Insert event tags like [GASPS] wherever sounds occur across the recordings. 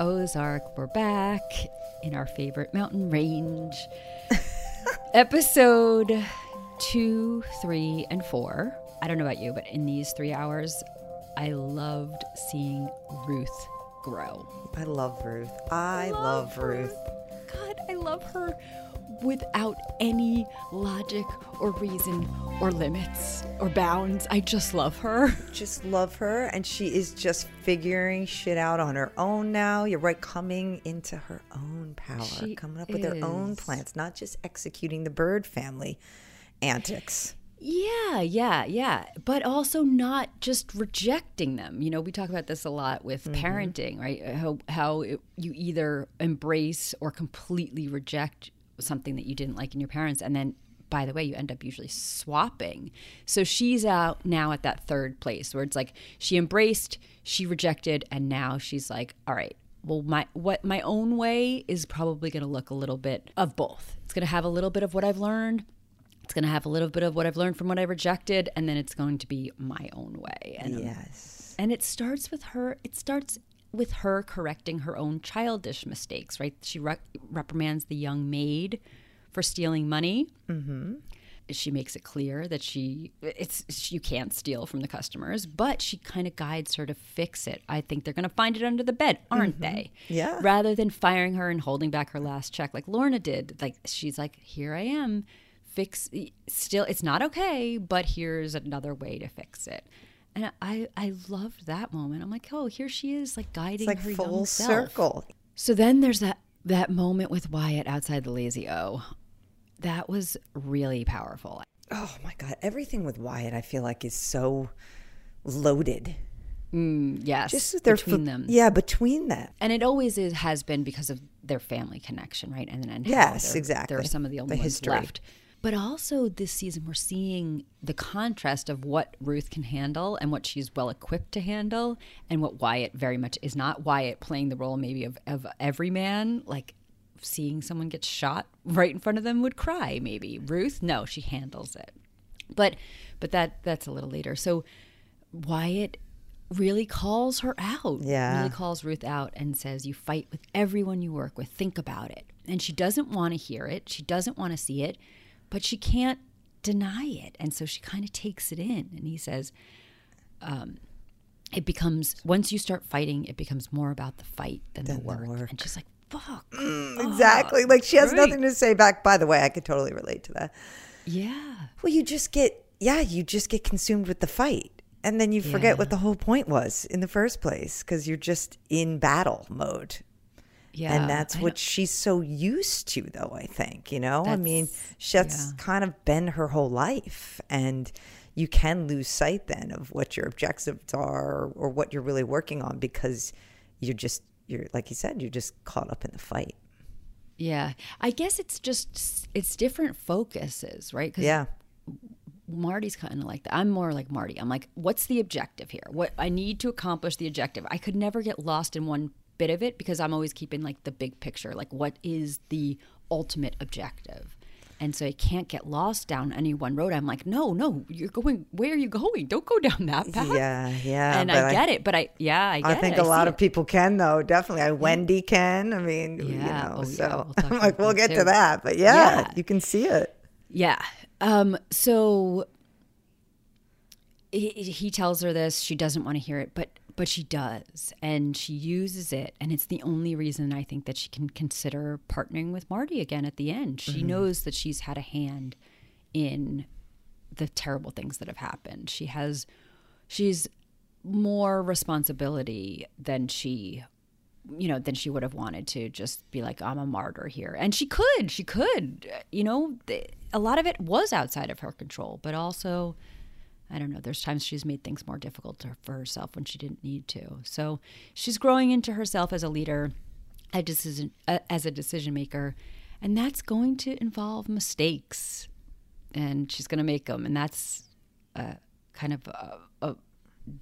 Ozark. We're back in our favorite mountain range. [LAUGHS] Episode two, three, and four. I don't know about you, but in these three hours, I loved seeing Ruth grow. I love Ruth. I love, Ruth. God, I love her without any logic or reason or limits or bounds. I just love her. [LAUGHS] Just love her, and she is just figuring shit out on her own now. You're right, coming into her own power, She coming up with her own plans, not just executing the Byrde family antics. Yeah, yeah, yeah. But also not just rejecting them. You know, we talk about this a lot with mm-hmm. parenting, right? How how it, you either embrace or completely reject something that you didn't like in your parents and then by the way, you end up usually swapping. So she's out now at that third place where it's like she embraced, she rejected, and now she's like, all right, well, my what my own way is probably going to look a little bit of both. It's going to have a little bit of what I've learned, it's going to have a little bit of what I've learned from what I rejected, and then it's going to be my own way. And Yes. and it starts with her. It starts with her correcting her own childish mistakes. Right? She re- reprimands the young maid for stealing money. Mm-hmm. She makes it clear that she it's you can't steal from the customers, but she kind of guides her to fix it. I think they're going to find it under the bed, aren't they? Yeah. Rather than firing her and holding back her last check like Lorna did. Like she's like, here I am fix still it's not okay but here's another way to fix it and i i loved that moment i'm like oh here she is like guiding It's like her full young self. circle. so then there's that that moment with wyatt outside the lazy o that was really powerful Oh my God. Everything with Wyatt, I feel like, is so loaded. mm, yes Just their between them Yeah, between them. and it always is has been because of their family connection right and then and Yes, exactly. There are some of the only The ones history. left but also this season we're seeing the contrast of what ruth can handle and what she's well equipped to handle and what wyatt very much is not wyatt playing the role maybe of, of every man like seeing someone get shot right in front of them would cry maybe. Ruth no she handles it. But but that that's a little later. So wyatt really calls her out. Yeah. really calls ruth out and says you fight with everyone you work with. Think about it. And she doesn't want to hear it. She doesn't want to see it but she can't deny it and so she kind of takes it in and he says um, it becomes once you start fighting it becomes more about the fight than, the, Than the work. work. and she's like fuck Exactly. Like she has right. nothing to say back. By the way, I could totally relate to that. yeah Well, you just get, yeah, you just get consumed with the fight. And then you forget Yeah. what the whole point was in the first place because you're just in battle mode. Yeah and that's I what she's so used to, though, I think. You know, I mean, That's- yeah. kind of been her whole life. And you can lose sight then of what your objectives are or, or what you're really working on because you're just, you're, like you said, you're just caught up in the fight. Yeah, I guess it's just it's different focuses, right? Yeah. Marty's kind of like that. I'm more like Marty. I'm like, what's the objective here? What I need to accomplish the objective. I could never get lost in one bit of it because I'm always keeping like the big picture. Like, what is the ultimate objective? And so I can't get lost down any one road. I'm like, no, no, you're going. Where are you going? Don't go down that path. Yeah, yeah. and I get it, but I yeah, I get I think it. a lot of it. people can though. Definitely, I Wendy can. I mean, Yeah. you know. Oh, yeah. so We'll talk [LAUGHS] I'm like, we'll get too. to that, but yeah, Yeah. you can see it. Yeah. Um, so he, he tells her this. She doesn't want to hear it, but but she does, and she uses it, and it's the only reason I think that she can consider partnering with Marty again at the end. She mm-hmm. knows that she's had a hand in the terrible things that have happened. She has, she's more responsibility than she you know, than she would have wanted to just be like, I'm a martyr here. And she could, she could, you know, a lot of it was outside of her control, but also, I don't know, there's times she's made things more difficult for herself when she didn't need to. So she's growing into herself as a leader, a decision, uh, as a decision maker, and that's going to involve mistakes, and she's going to make them, and that's uh, kind of a, a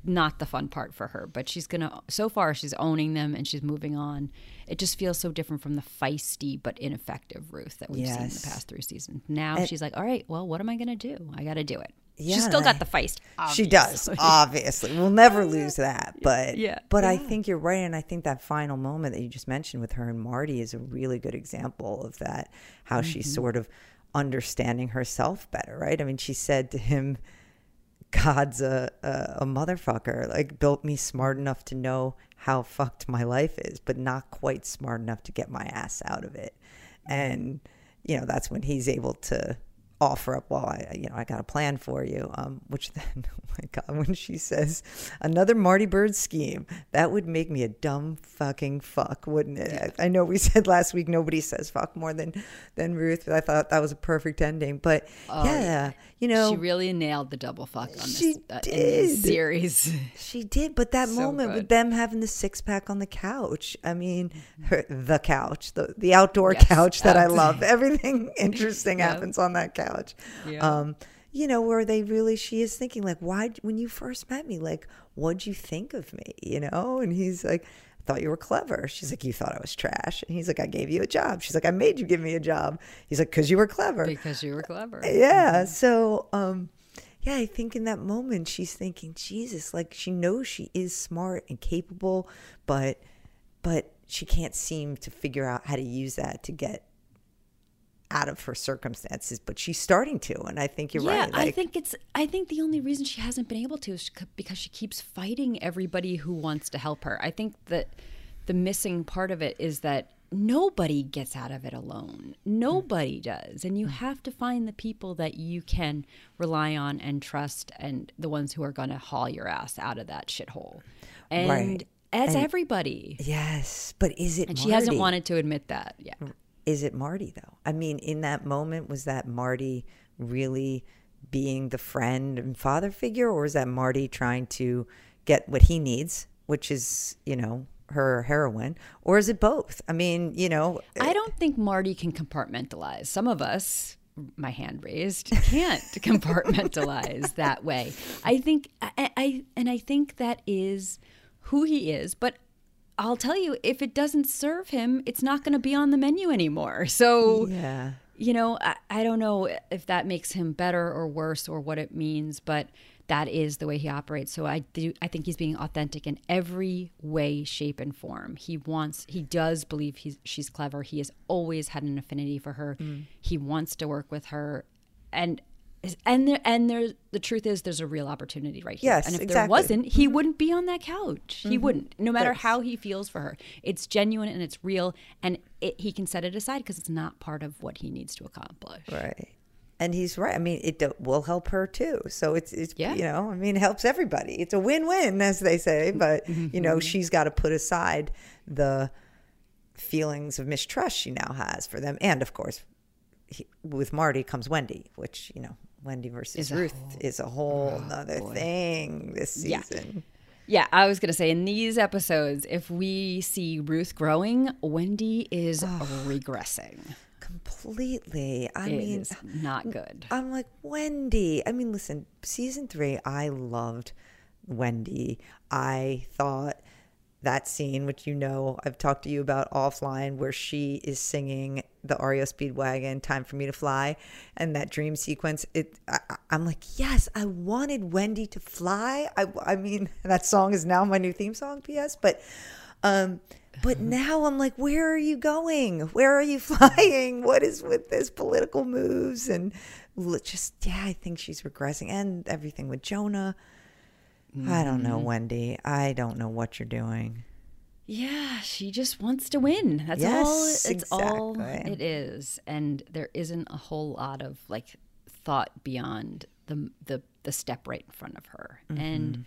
not the fun part for her, but she's gonna. So far, she's owning them and she's moving on. It just feels so different from the feisty but ineffective Ruth that we've seen in the past three seasons. Now she's like, "All right, well, what am I gonna do? I got to do it." Yeah, She's still got the feist. She does, obviously. [LAUGHS] obviously. We'll never lose that. But Yeah. but I think you're right, and I think that final moment that you just mentioned with her and Marty is a really good example of that. How Mm-hmm. she's sort of understanding herself better, right? I mean, she said to him, "God's a, a a motherfucker. Like built me smart enough to know how fucked my life is, but not quite smart enough to get my ass out of it." And you know, that's when he's able to offer up, well, I, you know, I got a plan for you. Um, which [LAUGHS] then, oh my God, when she says another Marty Byrde scheme, that would make me a dumb fucking fuck, wouldn't it? I, I know we [LAUGHS] said last week nobody says fuck more than than Ruth, but I thought that was a perfect ending. But yeah, you know, Oh, She really nailed the double fuck on this, She uh, in this did. series. [LAUGHS] She did, but that So moment with them having the six pack on the couch. I mean, her, the couch, the the outdoor Yes, couch that I love. Everything interesting Yeah. happens on that couch. Yeah. Um, you know, where they really, she is thinking like, why, when you first met me, like, what'd you think of me? You know? And he's like, I thought you were clever. She's like, you thought I was trash. And he's like, I gave you a job. She's like, I made you give me a job. He's like, cause you were clever. because you were clever. Yeah. So, um, yeah, I think in that moment she's thinking, Jesus, like she knows she is smart and capable, but but she can't seem to figure out how to use that to get out of her circumstances. But she's starting to, and I think you're yeah, right. I like- think it's. I think the only reason she hasn't been able to is because she keeps fighting everybody who wants to help her. I think that the missing part of it is that nobody gets out of it alone. Nobody does, and you mm. have to find the people that you can rely on and trust, and the ones who are going to haul your ass out of that shithole. And Right. as And- everybody, yes, but is it? and she hasn't wanted to admit that. Yeah. Is it Marty though? I mean, in that moment, was that Marty really being the friend and father figure, or is that Marty trying to get what he needs, which is, you know, her heroin, or is it both? I mean, you know, I don't think Marty can compartmentalize. Some of us, my hand raised, can't [LAUGHS] compartmentalize that way. I think, I, I and I think that is who he is. But I'll tell you, if it doesn't serve him, it's not going to be on the menu anymore. So yeah, you know, I, I don't know if that makes him better or worse or what it means, but that is the way he operates. So I do I think he's being authentic in every way, shape, and form. He wants he does believe he's she's clever. He has always had an affinity for her. Mm. He wants to work with her. And and there, and there the truth is there's a real opportunity right here. Yes, and if there exactly. Mm-hmm. wasn't, he wouldn't be on that couch. He wouldn't, no matter Yes. how he feels for her. It's genuine and it's real, and it, he can set it aside because it's not part of what he needs to accomplish. right. And he's right. I mean, it will help her too. So it's it's Yeah. you know, I mean, it helps everybody. It's a win-win, as they say. But you Mm-hmm. know, she's got to put aside the feelings of mistrust she now has for them, and of course, he, with Marty comes Wendy, which you know, Wendy versus Is a Ruth whole- is a whole oh, other boy. thing this season. Yeah, I was gonna say in these episodes, if we see Ruth growing, Wendy is regressing. Completely. I It mean, not good. I'm like, Wendy. I mean, listen, season three, I loved Wendy. I thought that scene, which you know I've talked to you about offline, where she is singing the REO Speedwagon, Time for Me to Fly, and that dream sequence, it I, I'm like, yes, I wanted Wendy to fly. I, I mean, [LAUGHS] that song is now my new theme song, P.S., but. Um, but [LAUGHS] now I'm like, where are you going? Where are you [LAUGHS] flying? What is with this political moves? And just, yeah, I think she's regressing. And everything with Jonah. I don't know, Wendy. I don't know what you're doing. Yeah, she just wants to win. That's all. Yes, It's all it is, and there isn't a whole lot of like thought beyond the the the step right in front of her. Mm-hmm. And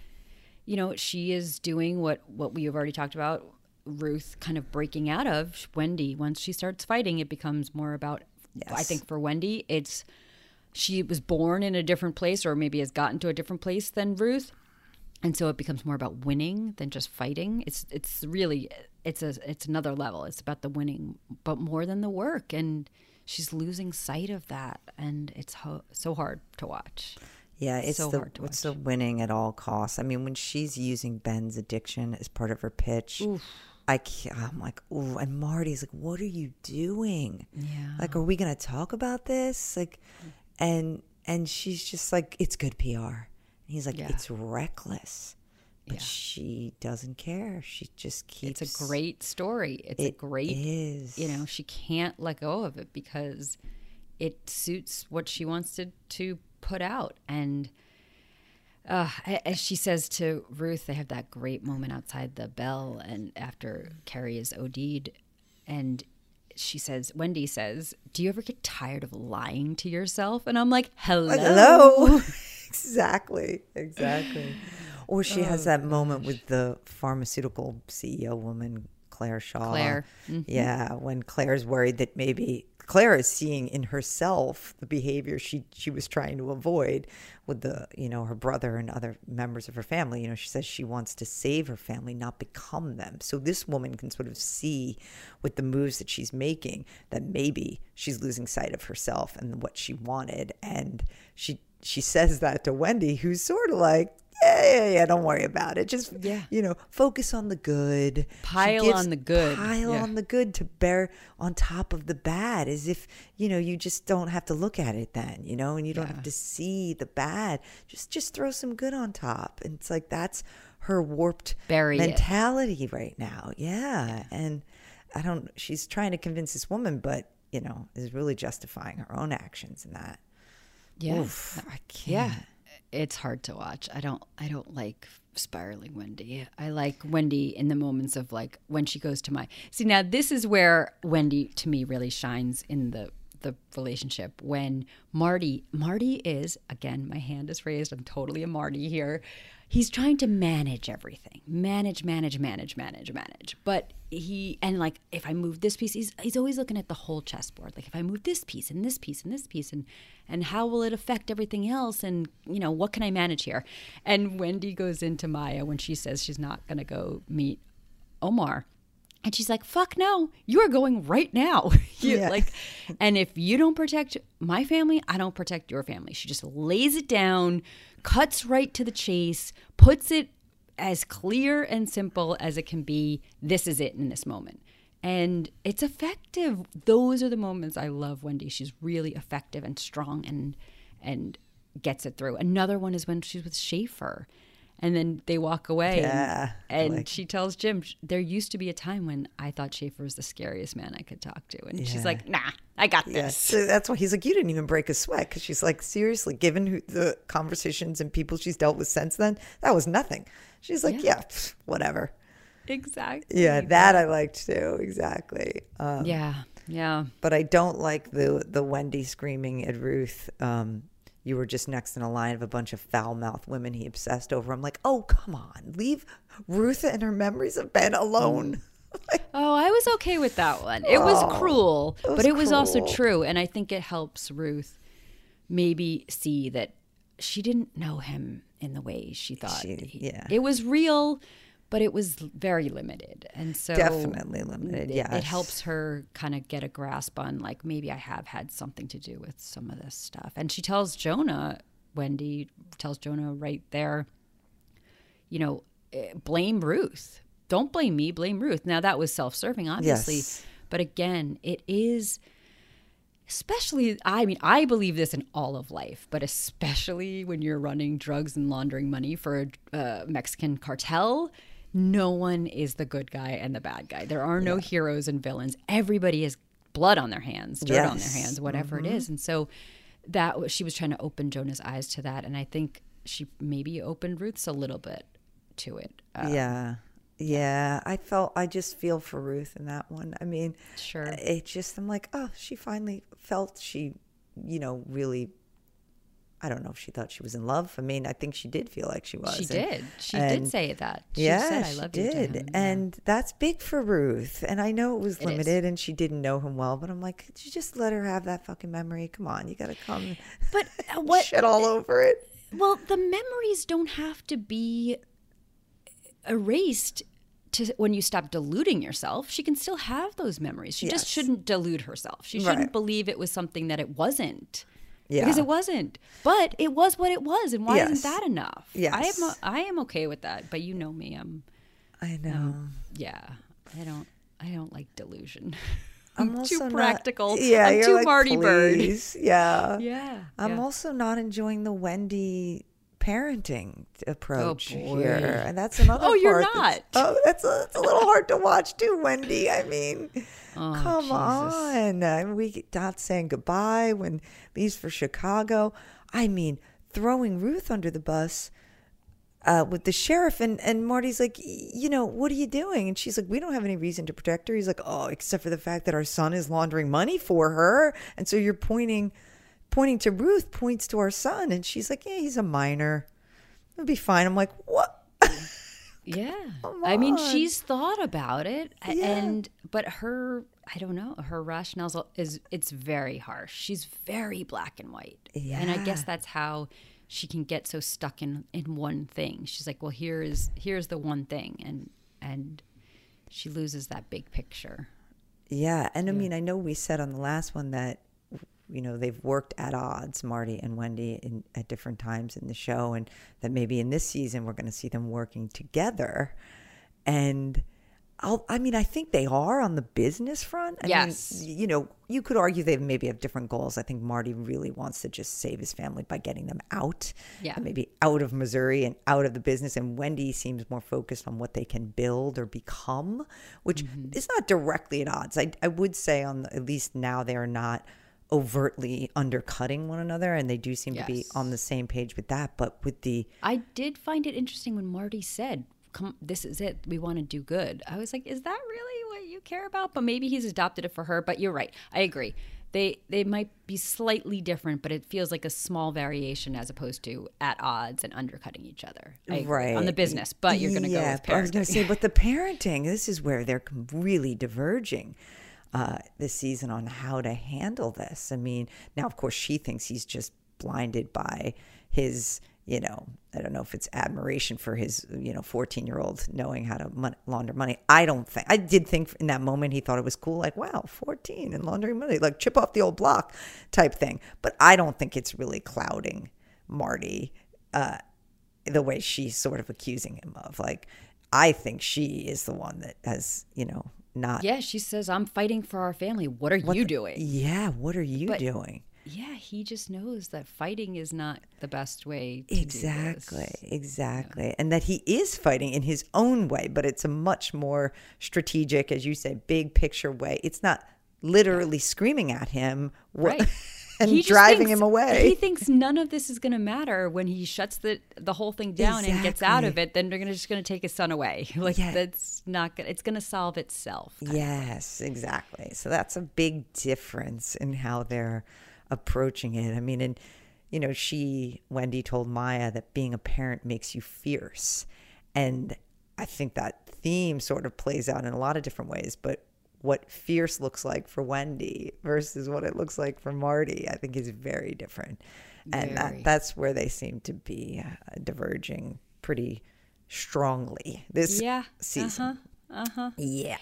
you know, she is doing what what we have already talked about. Ruth kind of breaking out of Wendy. Once she starts fighting, it becomes more about. I think for Wendy, it's she was born in a different place, or maybe has gotten to a different place than Ruth and so it becomes more about winning than just fighting it's it's really it's a it's another level it's about the winning but more than the work and she's losing sight of that and it's ho- so hard to watch Yeah, it's So the hard to it's the winning at all costs. I mean, when she's using Ben's addiction as part of her pitch, I can't, I'm like, ooh, and Marty's like, what are you doing? yeah Like, are we gonna talk about this? Like, and and she's just like, it's good PR. He's like, Yeah. it's reckless. But Yeah. she doesn't care. She just keeps. It's a great story. It's a great, is. you know, she can't let go of it because it suits what she wants to to put out. And uh, as she says to Ruth, they have that great moment outside the Belle, and after Carrie is OD'd, and she says, Wendy says, "Do you ever get tired of lying to yourself?" And I'm like, "Hello." Hello. [LAUGHS] exactly. Exactly. Or she Oh, has that moment with the pharmaceutical CEO woman, Claire Shaw. Claire. Mm-hmm. Yeah, when Claire's worried that maybe Claire is seeing in herself the behavior she she was trying to avoid with the you know her brother and other members of her family. You know, she says she wants to save her family, not become them. So this woman can sort of see with the moves that she's making that maybe she's losing sight of herself and what she wanted, and she she says that to Wendy, who's sort of like. Yeah, yeah, yeah. Don't worry about it. Just, Yeah. you know, focus on the good. Pile on the good. Pile Yeah. on the good to bear on top of the bad as if you know you just don't have to look at it then you know and you don't have to see the bad just just throw some good on top and it's like that's her warped Bury it. mentality right now yeah and i don't she's trying to convince this woman but you know is really justifying her own actions in that Yeah. Oof, i can't Yeah. It's hard to watch. I don't I don't like spiraling Wendy. I like Wendy in the moments of like when she goes to my See now this is where Wendy to me really shines in the the relationship when Marty Marty is again my hand is raised I'm totally a Marty here. He's trying to manage everything. Manage, manage, manage, manage, manage. But he and like if I move this piece, he's he's always looking at the whole chessboard. Like if I move this piece and this piece and this piece and and how will it affect everything else and you know what can I manage here? And Wendy goes into Maya when she says she's not going to go meet Omar. And she's like, "Fuck no, you are going right now." [LAUGHS] You- Yeah. Like, and if you don't protect my family, I don't protect your family. She just lays it down, cuts right to the chase, puts it as clear and simple as it can be. This is it in this moment, and it's effective. Those are the moments I love Wendy. She's really effective and strong, and and gets it through. Another one is when she's with Schaefer. And then they walk away. and- Yeah, And, like- she tells Jim, there used to be a time when I thought Schaefer was the scariest man I could talk to. And Yeah. she's like, nah, I got Yeah, this. so that's why he's like, you didn't even break a sweat because she's like, seriously, given who, the conversations and people she's dealt with since then, that was nothing. She's like, yeah, pff, whatever. Exactly. Yeah, that I liked too. Exactly. Um, Yeah. Yeah. but I don't like the the Wendy screaming at Ruth. Um, you were just next in a line of a bunch of foul mouthed women he obsessed over. I'm like, oh come on, leave Ruth and her memories of Ben alone. [LAUGHS] Like, Oh, I was okay with that one. It was Oh, cruel, it was but it was also true. And I think it helps Ruth maybe see that she didn't know him in the way she thought. She- yeah. It was real, but it was very limited. And so Definitely limited, It, yes. it helps her kind of get a grasp on like maybe I have had something to do with some of this stuff. And she tells Jonah, Wendy tells Jonah right there, you know, eh, blame Ruth. Don't blame me, blame Ruth. Now that was self-serving, obviously, Yes. but again, it is especially I mean, I believe this in all of life, but especially when you're running drugs and laundering money for a uh, Mexican cartel, no one is the good guy and the bad guy. There are no heroes and villains. Everybody has blood on their hands, dirt on their hands, whatever it is. And so that was, she was trying to open Jonah's eyes to that, and I think she maybe opened Ruth's a little bit to it. Uh, yeah. Yeah, I felt I just feel for Ruth in that one. I mean, Sure. It just I'm like, oh, she finally felt she, you know, really. I don't know if she thought she was in love. I mean, I think she did feel like she was. She and- did. She and- did say that. She yeah, said, "I she love you." to did. Yeah. and that's big for Ruth. And I know it was It limited, and she didn't know him well. But I'm like, could you just let her have that fucking memory? Come on, you got to come. But uh, [LAUGHS] what? shit all over it? Well, the memories don't have to be erased to when you stop deluding yourself. She can still have those memories. She just shouldn't delude herself. She shouldn't Right. believe it was something that it wasn't. Yeah, Because it wasn't. But it was what it was, and why Yes. isn't that enough? I am I am okay with that, but you know me. I'm I know. yeah. I don't I don't like delusion. [LAUGHS] I'm too also not- practical. [LAUGHS] yeah, I'm too like, Marty Byrde. Yeah. [LAUGHS] Yeah. I'm yeah. also not enjoying the Wendy parenting approach boy. here, and that's another. Oh, you're part that's- not. Oh, that's a, it's a little hard to watch too, Wendy. I mean, Oh, come Jesus. on. I mean, we not saying goodbye when leaves for Chicago. I mean, throwing Ruth under the bus. Uh, with the sheriff and, and Marty's like, you know, what are you doing? And she's like, we don't have any reason to protect her. He's like, oh, except for the fact that our son is laundering money for her. And so you're pointing, pointing to Ruth points to our son. And she's like, yeah, he's a minor. It'll be fine. I'm like, what? [LAUGHS] Yeah. I mean, she's thought about it Yeah. and but her I don't know, her rationale is it's very harsh. She's very black and white. And I guess that's how she can get so stuck in in one thing. She's like, "Well, here is here's the one thing." And and she loses that big picture. Yeah, and I mean, I know we said on the last one that you know they've worked at odds, Marty and Wendy, in, at different times in the show, and that maybe in this season we're going to see them working together. And I'll, I mean, I think they are on the business front. I Yes. mean, you know, you could argue they maybe have different goals. I think Marty really wants to just save his family by getting them out, Yeah. maybe out of Missouri and out of the business. And Wendy seems more focused on what they can build or become, which mm-hmm. is not directly at odds. I, I would say on the, at least now they are not overtly undercutting one another, and they do seem to be on the same page with that. But with the I did find it interesting when Marty said, "Come, this is it. We want to do good." I was like, "Is that really what you care about?" But maybe he's adopted it for her. But you're right. I agree. They they might be slightly different, but it feels like a small variation as opposed to at odds and undercutting each other. I right on the business, but you're going to go with parenting I was gonna say, but the parenting. This is where they're really diverging uh, this season on how to handle this. I mean, now of course she thinks he's just blinded by his, you know, I don't know if it's admiration for his, you know, fourteen year old knowing how to mon- launder money. I don't think. I did think in that moment he thought it was cool, like wow, fourteen and laundering money, like chip off the old block type thing. But I don't think it's really clouding Marty. Uh, the way she's sort of accusing him of. Like, I think she is the one that has, you know, not. yeah, she says, "I'm fighting for our family. What are you doing?" Yeah, what are you But- doing? Yeah, he just knows that fighting is not the best way. to do this. Exactly, exactly. And that he is fighting in his own way, but it's a much more strategic, as you say, big picture way. It's not literally screaming at him Right. [LAUGHS] and driving thinks- him away. He thinks none of this is going to matter when he shuts the the whole thing down and gets out of it. Then they're gonna, just going to take his son away. [LAUGHS] Like Yeah. that's not going. It's going to solve itself. Yes, exactly. So that's a big difference in how they're approaching it. I mean, and you know, she Wendy told Maya that being a parent makes you fierce, and I think that theme sort of plays out in a lot of different ways. But what fierce looks like for Wendy versus what it looks like for Marty, I think is very different, and Very. that that's where they seem to be uh, diverging pretty strongly this Yeah. season. Uh huh. Yeah.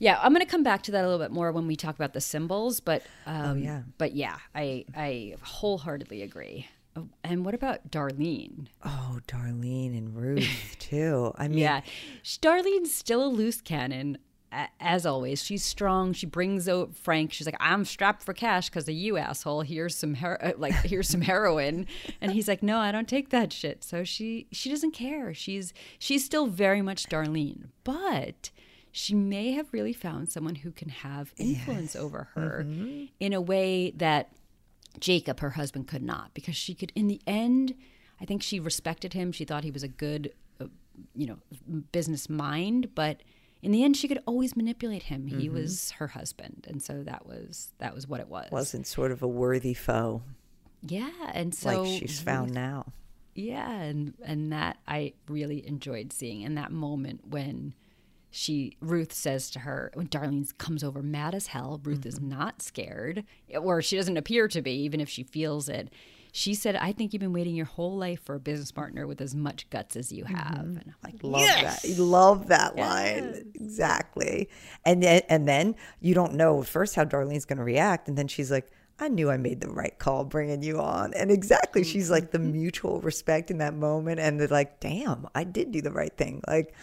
Yeah, I'm going to come back to that a little bit more when we talk about the symbols. But um, Oh, yeah. But yeah, I I wholeheartedly agree. Oh, And what about Darlene? Oh, Darlene and Ruth too. I mean, Yeah, Darlene's still a loose cannon. As always, she's strong. She brings out Frank. She's like, "I'm strapped for cash because of you, asshole. Here's some her- uh, like here's some [LAUGHS] heroin," and he's like, "No, I don't take that shit." So she she doesn't care. She's she's still very much Darlene, but she may have really found someone who can have influence over her in a way that Jacob, her husband, could not because she could, in the end, I think she respected him. She thought he was a good, uh, you know, business mind, but in the end, she could always manipulate him. He mm-hmm. was her husband, and so that was that was what it was. wasn't sort of a worthy foe yeah, and so like she's found now. yeah, and and that I really enjoyed seeing in that moment when she Ruth says to her when Darlene comes over mad as hell. Ruth is mm-hmm. not scared, or she doesn't appear to be, even if she feels it. She said, "I think you've been waiting your whole life for a business partner with as much guts as you have." Mm-hmm. And I'm like, Love yes! that. You love that line. Exactly. And then and then you don't know first how Darlene's going to react and then she's like I knew I made the right call bringing you on. And exactly, she's like the mm-hmm. mutual respect in that moment and they're like, "Damn, I did do the right thing." Like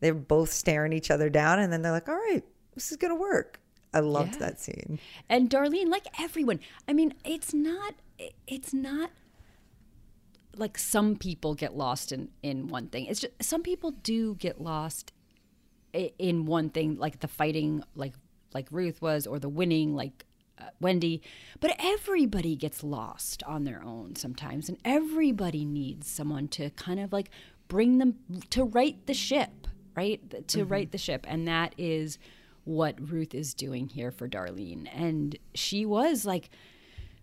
they're both staring each other down and then they're like, "All right, this is going to work." I loved Yeah. that scene. and Darlene, like everyone, I mean, it's not, it's not like some people get lost in in one thing. It's just some people do get lost in one thing, like the fighting, like like Ruth was, or the winning, like uh, Wendy. But everybody gets lost on their own sometimes, and everybody needs someone to kind of like bring them to right the ship, right? To right the ship, and that is what Ruth is doing here for Darlene. And she was like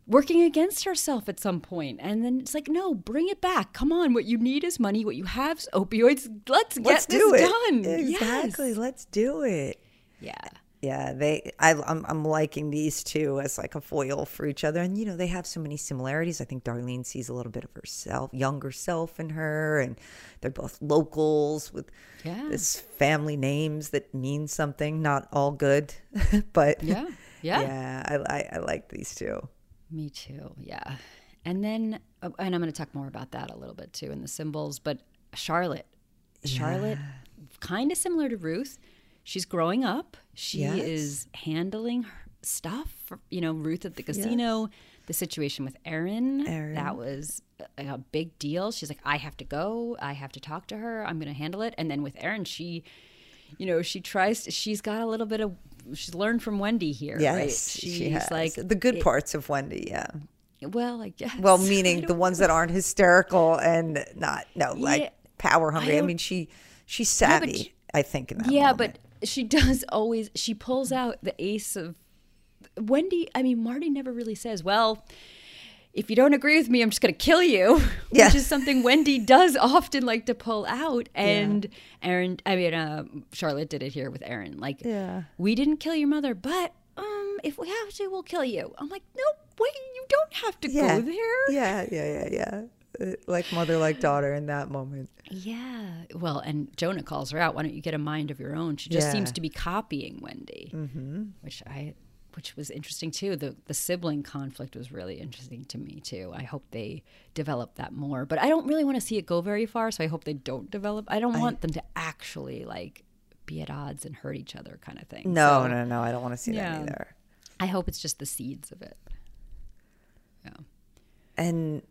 working against herself at some point. and then it's like no bring it back come on what you need is money what you have is opioids let's get Let's this it. done Exactly. Yes. Let's do it. yeah Yeah, they. I, I'm I'm liking these two as like a foil for each other, and you know they have so many similarities. I think Darlene sees a little bit of herself, younger self in her, and they're both locals with Yeah. this family names that mean something. Not all good, [LAUGHS] but yeah yeah yeah, I, I I like these two. me too yeah and then oh, and i'm going to talk more about that a little bit too in the symbols but charlotte charlotte kind of similar to ruth she's growing up she Yes. is handling her stuff you know ruth at the casino the situation with Erin, that was a, a big deal she's like i have to go i have to talk to her i'm going to handle it and then with Erin, she you know she tries to, she's got a little bit of she's learned from wendy here Yes, right she has like the good it- parts of Wendy. Yeah. well i guess Well, [LAUGHS] meaning the ones that aren't hysterical and not no Yeah, like power hungry. I, don't- mean, she she's savvy. she- I think in that. yeah moment. but she [LAUGHS] does always she pulls out the ace of wendy i mean marty never really says well if you don't agree with me i'm just going to kill you [LAUGHS] Yeah. which is something wendy does often like to pull out and erin i mean uh, charlotte did it here with erin like Yeah. we didn't kill your mother but um if we have to we'll kill you i'm like no wait you don't have to yeah. go there Yeah, yeah, yeah, yeah. [LAUGHS] Like mother, like daughter in that moment. Yeah. Well, and Jonah calls her out. Why don't you get a mind of your own? She just Yeah. seems to be copying Wendy, mm-hmm. which I, which was interesting too. The the sibling conflict was really interesting to me too. I hope they develop that more, but I don't really want to see it go very far. So I hope they don't develop. I don't want them to actually like be at odds and hurt each other, kind of thing. No, So no, no. I don't want to see Yeah. that either. I hope it's just the seeds of it. Yeah. And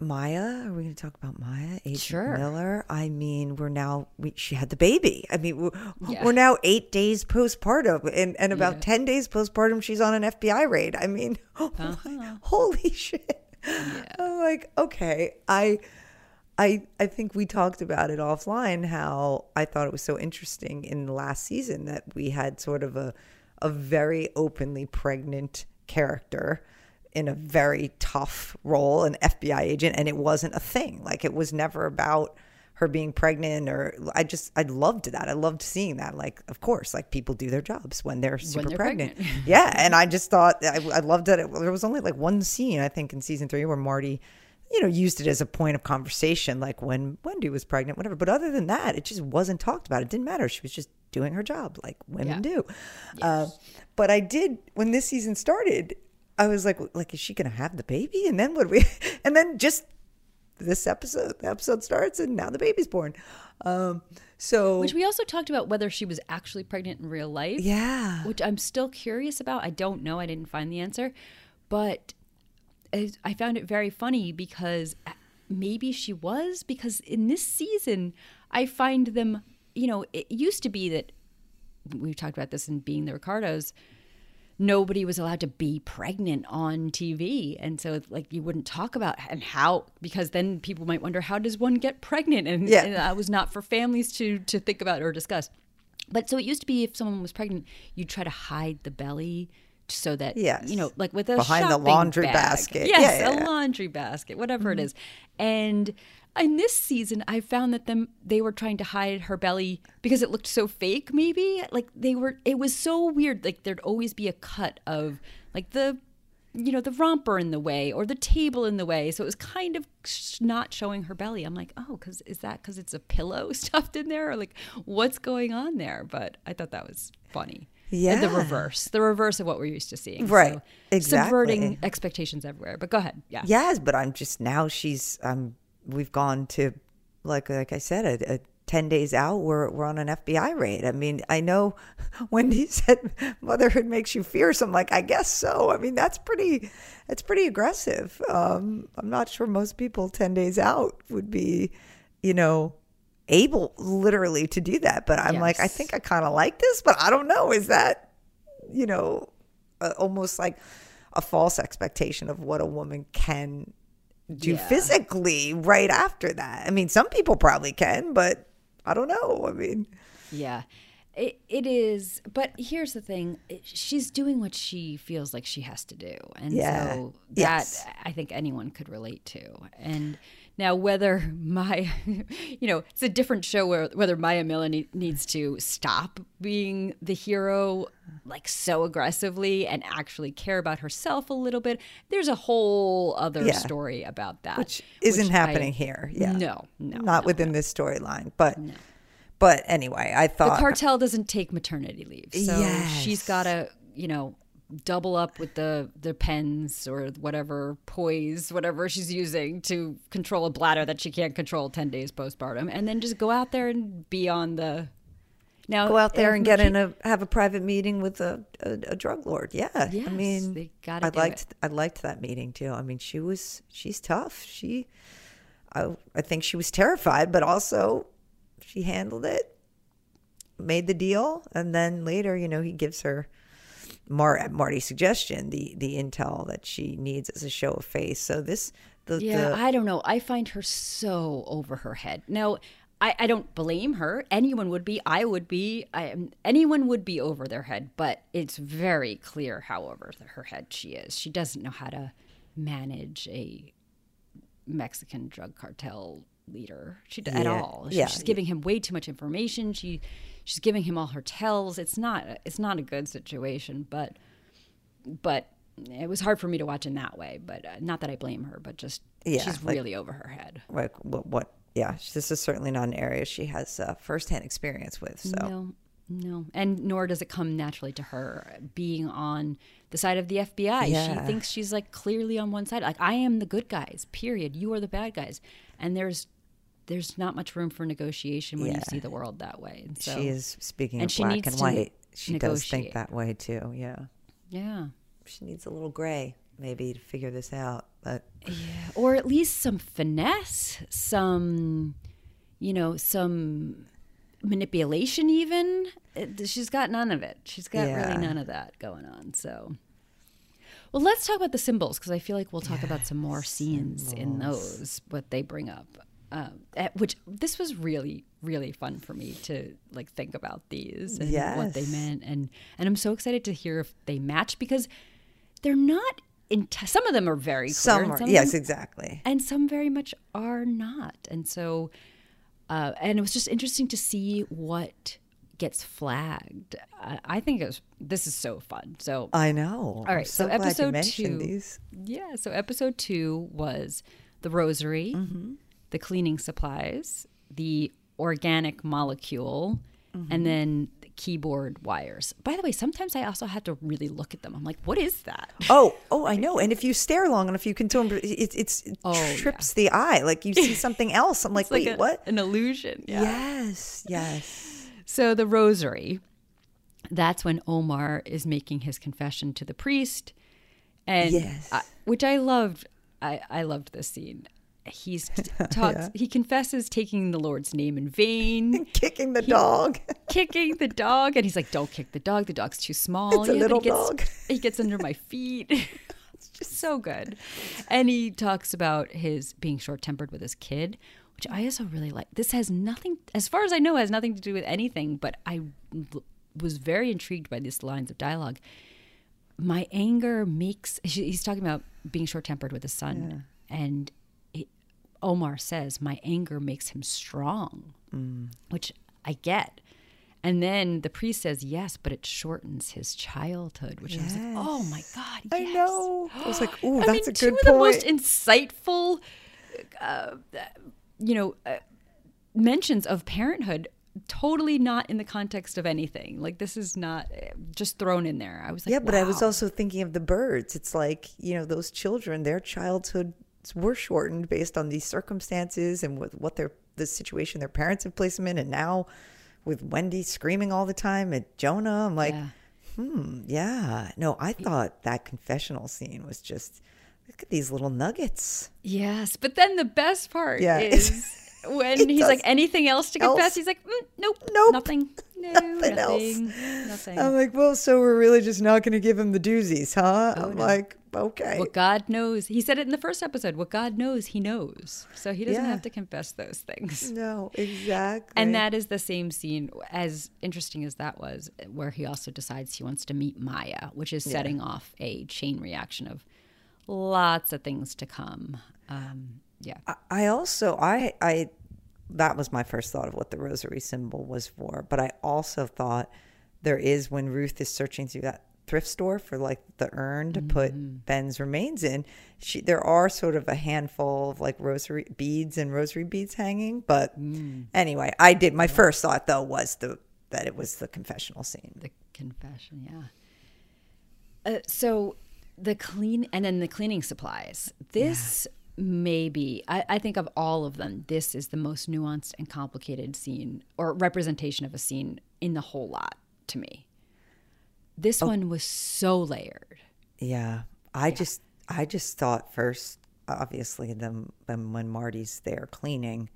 Maya, are we going to talk about Maya? Agent Sure. Miller. I mean, we're now we, she had the baby. I mean, we're, Yeah. we're now eight days postpartum, and and about Yeah. ten days postpartum, she's on an FBI raid. I mean, [LAUGHS] oh Uh-huh. holy shit! I'm like, okay, I. I, I think we talked about it offline how I thought it was so interesting in the last season that we had sort of a a very openly pregnant character in a very tough role, an FBI agent, and it wasn't a thing. Like it was never about her being pregnant or I just I loved that. I loved seeing that. Like of course, like people do their jobs when they're super they're pregnant. pregnant. [LAUGHS] yeah, and I just thought I, I loved that. It, there was only like one scene I think in season three where Marty, you know, used it as a point of conversation, like when Wendy was pregnant, whatever. But other than that, it just wasn't talked about. It didn't matter. She was just doing her job like women Yeah. do. Uh, but I did when this season started. I was like, like, is she gonna have the baby? And then what? We [LAUGHS] and then just this episode, the episode starts, and now the baby's born. Um, so Which we also talked about whether she was actually pregnant in real life. yeah, which I'm still curious about. I don't know. I didn't find the answer, but I I found it very funny because maybe she was because in this season I find them. You know, it used to be that we've talked about this in being the Ricardos. Nobody was allowed to be pregnant on TV, and so like you wouldn't talk about and how because then people might wonder how does one get pregnant, and, Yeah. and that was not for families to to think about or discuss. But so it used to be if someone was pregnant, you'd try to hide the belly so that Yes. you know, like with a Behind the laundry bag. basket. Yes, Yeah, yeah, a laundry basket, whatever it mm-hmm. is. And in this season, I found that them they were trying to hide her belly because it looked so fake. Maybe like they were. It was so weird. Like there'd always be a cut of like the you know the romper in the way or the table in the way so it was kind of sh- not showing her belly i'm like oh because is that because it's a pillow [LAUGHS] stuffed in there or like what's going on there but i thought that was funny Yeah. the reverse the reverse of what we're used to seeing Right. So, Exactly. subverting expectations everywhere but go ahead yeah Yes, but I'm just now she's um we've gone to like like I said a, a 10 days out, we're, we're on an FBI raid. I mean, I know [LAUGHS] Wendy said motherhood makes you fierce. I'm like, I guess so. I mean, that's pretty, that's pretty aggressive. Um, I'm not sure most people 10 days out would be, you know, able literally to do that. But I'm like, I think I kind of like this, but I don't know. Is that, you know, uh, almost like a false expectation of what a woman can do Yeah. physically right after that. I mean, some people probably can, but I don't know. I mean, Yeah. It, it is, but here's the thing: she's doing what she feels like she has to do, and Yeah. so that Yes. I think anyone could relate to. And now, whether my, [LAUGHS] you know, it's a different show where whether Maya Miller needs to stop being the hero like so aggressively and actually care about herself a little bit. There's a whole other Yeah. story about that, which isn't which happening I- here. Yeah. No, no, Not no, within this storyline. But but anyway, I thought the cartel doesn't take maternity leave, so she's Yes. got to, you know, double up with the the pens or whatever poise, whatever she's using to control a bladder that she can't control ten days postpartum, and then just go out there and be on the. Now go out there and get McKe- in a have a private meeting with a, a, a drug lord. Yeah. I mean they gotta I liked it. I liked that meeting too. I mean she was she's tough. She I I think she was terrified, but also she handled it, made the deal, and then later, you know, he gives her Mar- Marty's suggestion, the the intel that she needs as a show of face. So this the, Yeah, the I don't know. I find her so over her head. Now, I, I don't blame her. Anyone would be. I would be. I, anyone would be over their head. But it's very clear how over her head she is. She doesn't know how to manage a Mexican drug cartel leader. She d at all. She- yeah. she's giving him way too much information. She she's giving him all her tells. It's not. It's not a good situation. But but it was hard for me to watch in that way. But uh, not that I blame her, but just Yeah, she's like- really over her head. like what, what yeah, this is certainly not an area she has uh, firsthand experience with. So No, no, and nor does it come naturally to her being on the side of the FBI. Yeah. She thinks she's like clearly on one side. Like I am the good guys. Period. You are the bad guys. And there's there's not much room for negotiation when you see the world that way. And so she is speaking and of black and white. She does think that way too. Yeah, yeah. she needs a little gray maybe to figure this out. But yeah, or at least some finesse, some, you know, some manipulation. Even It- she's got none of it. She's got Yeah. really none of that going on. So, well, let's talk about the symbols because I feel like we'll talk about some more scenes in those what they bring up. Um, at- which this was really really fun for me to like think about these and what they meant and and I'm so excited to hear if they match because they're not in some of them are very clear some, are, some yes, them exactly. and some very much are not. And so, uh, and it was just interesting to see what gets flagged. I, I think it was. This is so fun. So, I know. all right. So, so, episode two. these. Yeah. So episode two was the rosary, Mm-hmm. The cleaning supplies, the organic molecule, Mm-hmm. and then the keyboard wires. By the way, sometimes I also have to really look at them. I'm like, what is that? Oh, oh, I know. And if you stare long enough, you can tell it, it's, it Oh, yeah. trips the eye. Like you see [LAUGHS] something else. I'm like, It's like wait, a- what? An illusion. Yeah. Yes, yes. So the rosary, that's when Omar is making his confession to the priest, and Yes. I- which I loved. I, I loved this scene. He's [LAUGHS] talks. Yeah. He confesses taking the Lord's name in vain, [LAUGHS] Kicking the dog. [LAUGHS] kicking the dog, and he's like, "Don't kick the dog. The dog's too small." It's a little he gets, dog. He gets under my feet. it's just so good. And he talks about his being short tempered with his kid, which I also really like. This has nothing, as far as I know, has nothing to do with anything. But I l- was very intrigued by these lines of dialogue. My anger makes. He's talking about being short tempered with his son, and he, Omar says, "My anger makes him strong," which I get. And then the priest says, "Yes, but it shortens his childhood," which I was like, "Oh my god!" I know. I was like, ooh, [GASPS] I that's mean, a two good of the most insightful, uh, you know, uh, mentions of parenthood. Totally not in the context of anything. Like this is not uh, just thrown in there. I was like, yeah, but I was also thinking of the Byrdes. It's like, you know, those children, their childhood were shortened based on these circumstances and with what their the situation their parents have placed them in, and now with Wendy screaming all the time at Jonah, I'm like, Yeah. hmm, yeah. No, I thought that confessional scene was just look at these little nuggets. Yes, but then the best part Yeah. [LAUGHS] is when he's like, anything else to confess? else? He's like, mm, nope, Nope. nothing, [LAUGHS] no, Nothing else. nothing, nothing. I'm like, well, so we're really just not going to give him the doozies, huh? I'm Oh, no. like, okay. what God knows, he said it in the first episode. What God knows, He knows. So He doesn't Yeah. have to confess those things. no, exactly. And that is the same scene, as interesting as that was, where he also decides he wants to meet Maya, which is setting off a chain reaction of lots of things to come. Um, yeah. I- I also I I that was my first thought of what the rosary symbol was for, but I also thought there is when Ruth is searching through that thrift store for like the urn to Mm-hmm. put Ben's remains in. She there are sort of a handful of like rosary beads and rosary beads hanging, but Mm. anyway, I did my first thought though was the that it was the confessional scene. The confession, yeah. Uh, so the clean and then the cleaning supplies. This may be, I, I think of all of them, this is the most nuanced and complicated scene or representation of a scene in the whole lot to me. This one was so layered. Yeah, I just I just thought first, obviously, them when, when Marty's there cleaning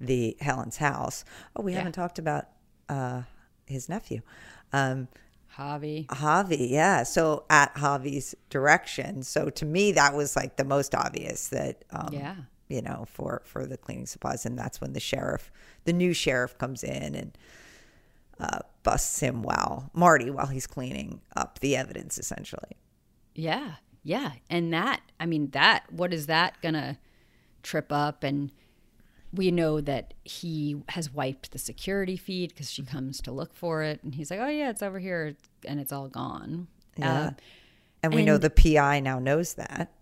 the Helen's house. Oh, we Yeah. haven't talked about uh, his nephew, um, Javi. Javi. Yeah, so at Javi's direction. So to me, that was like the most obvious that. Um, Yeah. You know, for for the cleaning supplies, and that's when the sheriff, the new sheriff, comes in and uh, busts him while Marty while he's cleaning up the evidence, essentially. Yeah. Yeah. And that, I mean, that, what is that going to trip up? And we know that he has wiped the security feed because she comes to look for it. And he's like, oh, yeah, it's over here. And it's all gone. Yeah. Uh, And we know the PI now knows that.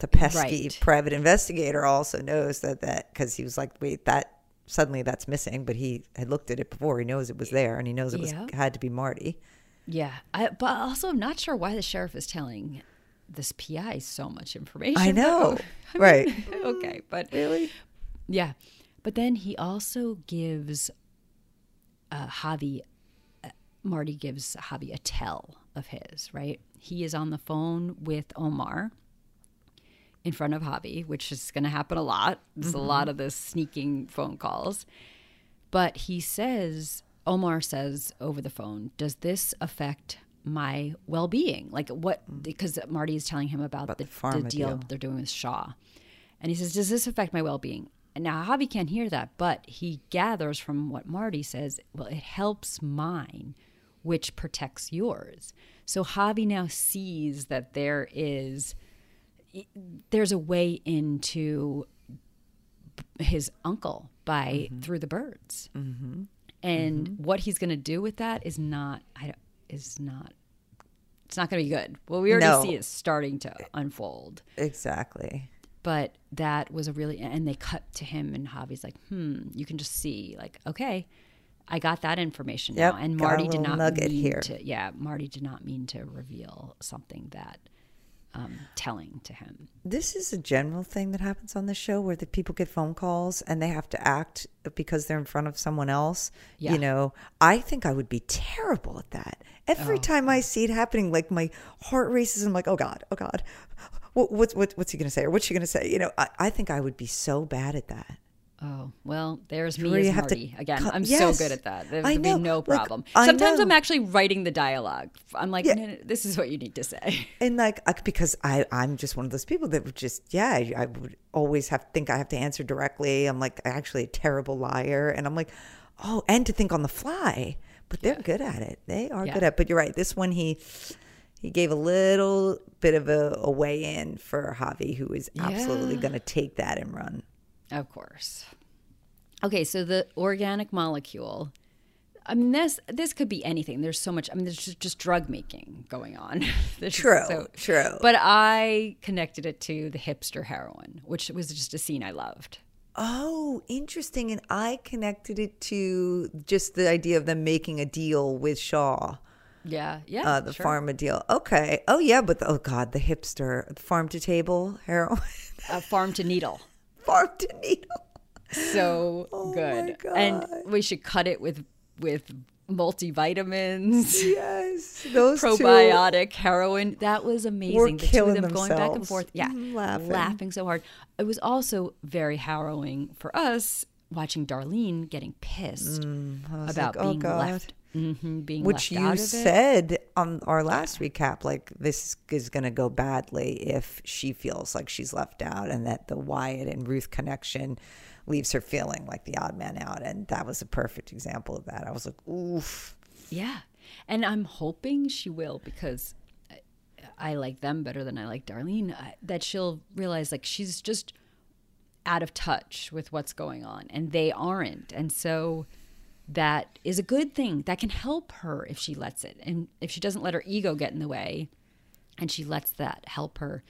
The pesky Right. private investigator also knows that that because he was like, wait, that suddenly that's missing, but he had looked at it before. He knows it was there, and he knows it was Yeah. had to be Marty. yeah. I, but also, I'm not sure why the sheriff is telling this PI so much information. I know, [LAUGHS] right? [LAUGHS] okay. But Really? Yeah. But then he also gives uh, Javi, uh, Marty gives Javi a tell of his, right? He is on the phone with Omar in front of Javi, which is going to happen a lot. There's a mm-hmm. lot of the sneaking phone calls. But he says, Omar says over the phone, Does this affect my well being? Like, what? Mm. Because Marty is telling him about, the, the the, deal, deal. they're doing with Shaw. And he says, Does this affect my well being? And now Javi can't hear that, but he gathers from what Marty says, Well, it helps mine, which protects yours. So Javi now sees that there is there's a way into his uncle by through the Byrdes, mm-hmm. and what he's going to do with that is not. I is not. It's not going to be good. Well, we already No. see it starting to unfold, Exactly. but that was a really and they cut to him and Javi's like, hmm. You can just see like, okay, I got that information Yep, now, and Marty did not mean here. to. Yeah, Marty did not mean to reveal something that um, telling to him. This is a general thing that happens on the show where the people get phone calls and they have to act because they're in front of someone else. Yeah. You know, I think I would be terrible at that. Every time I see it happening, like my heart races. I'm like, oh God, oh God. What, what's what, what's he going to say or what's she going to say? You know, I, I think I would be so bad at that. Oh well, there's me as you have to Marty again. cut- I'm yes. so good at that. There would be no problem. I Sometimes. I'm actually writing the dialogue. I'm like, Yeah. "No, no, this is what you need to say. [LAUGHS] And like, because I, I'm just one of those people that would just, yeah, I, I would always have think I have to answer directly. I'm like actually a terrible liar, and I'm like, oh, and to think on the fly. But they're good at it. They are Yeah. good at. it. But you're right. This one, he he gave a little bit of a, a way in for Javi, who is absolutely Yeah. going to take that and run. Of course. Okay, so the organic molecule. I mean, this this could be anything. There's so much. I mean, there's just, just drug making going on. [LAUGHS] True, so- true. But I connected it to the hipster heroin, which was just a scene I loved. Oh, interesting. And I connected it to just the idea of them making a deal with Shaw. Yeah, yeah. uh, the sure. pharma deal. Okay. Oh yeah, but the, oh god, the hipster farm to table heroin, uh, farm to needle. Farm to needle. So [LAUGHS] Oh good. And we should cut it with with multivitamins. Yes, those probiotic heroin. That was amazing. Were the two of killing them going back and forth. Yeah, Mm, laughing. laughing so hard. It was also very harrowing for us watching Darlene getting pissed was about like, oh, being God. left, hmm being Which you out of it. said on our last recap, like this is going to go badly if she feels like she's left out, and that the Wyatt and Ruth connection leaves her feeling like the odd man out. And that was a perfect example of that. I was like, oof. Yeah, and I'm hoping she will because I, I like them better than I like Darlene. I, that she'll realize like she's just out of touch with what's going on, and they aren't, and so that is a good thing. That can help her if she lets it, and if she doesn't let her ego get in the way, and she lets that help her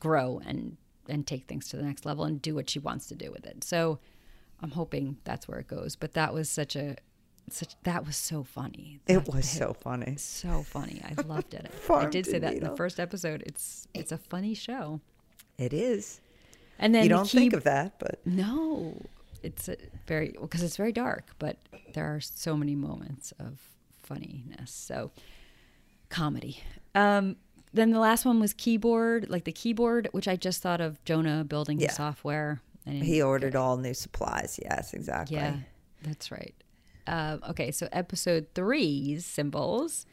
grow and and take things to the next level and do what she wants to do with it. So I'm hoping that's where it goes. But that was such a such that was so funny. It was so funny. so funny. I [LAUGHS] loved it. I did say that in the first episode. It's it's a funny show. It is. And then you don't key- think of that, but no, it's a very because it's very dark, but there are so many moments of funniness. So comedy. Um, then the last one was keyboard, like the keyboard, which I just thought of Jonah building Yeah. software. And he ordered all new supplies. Yes, exactly. yeah, that's right. Um, okay, so episode three's symbols: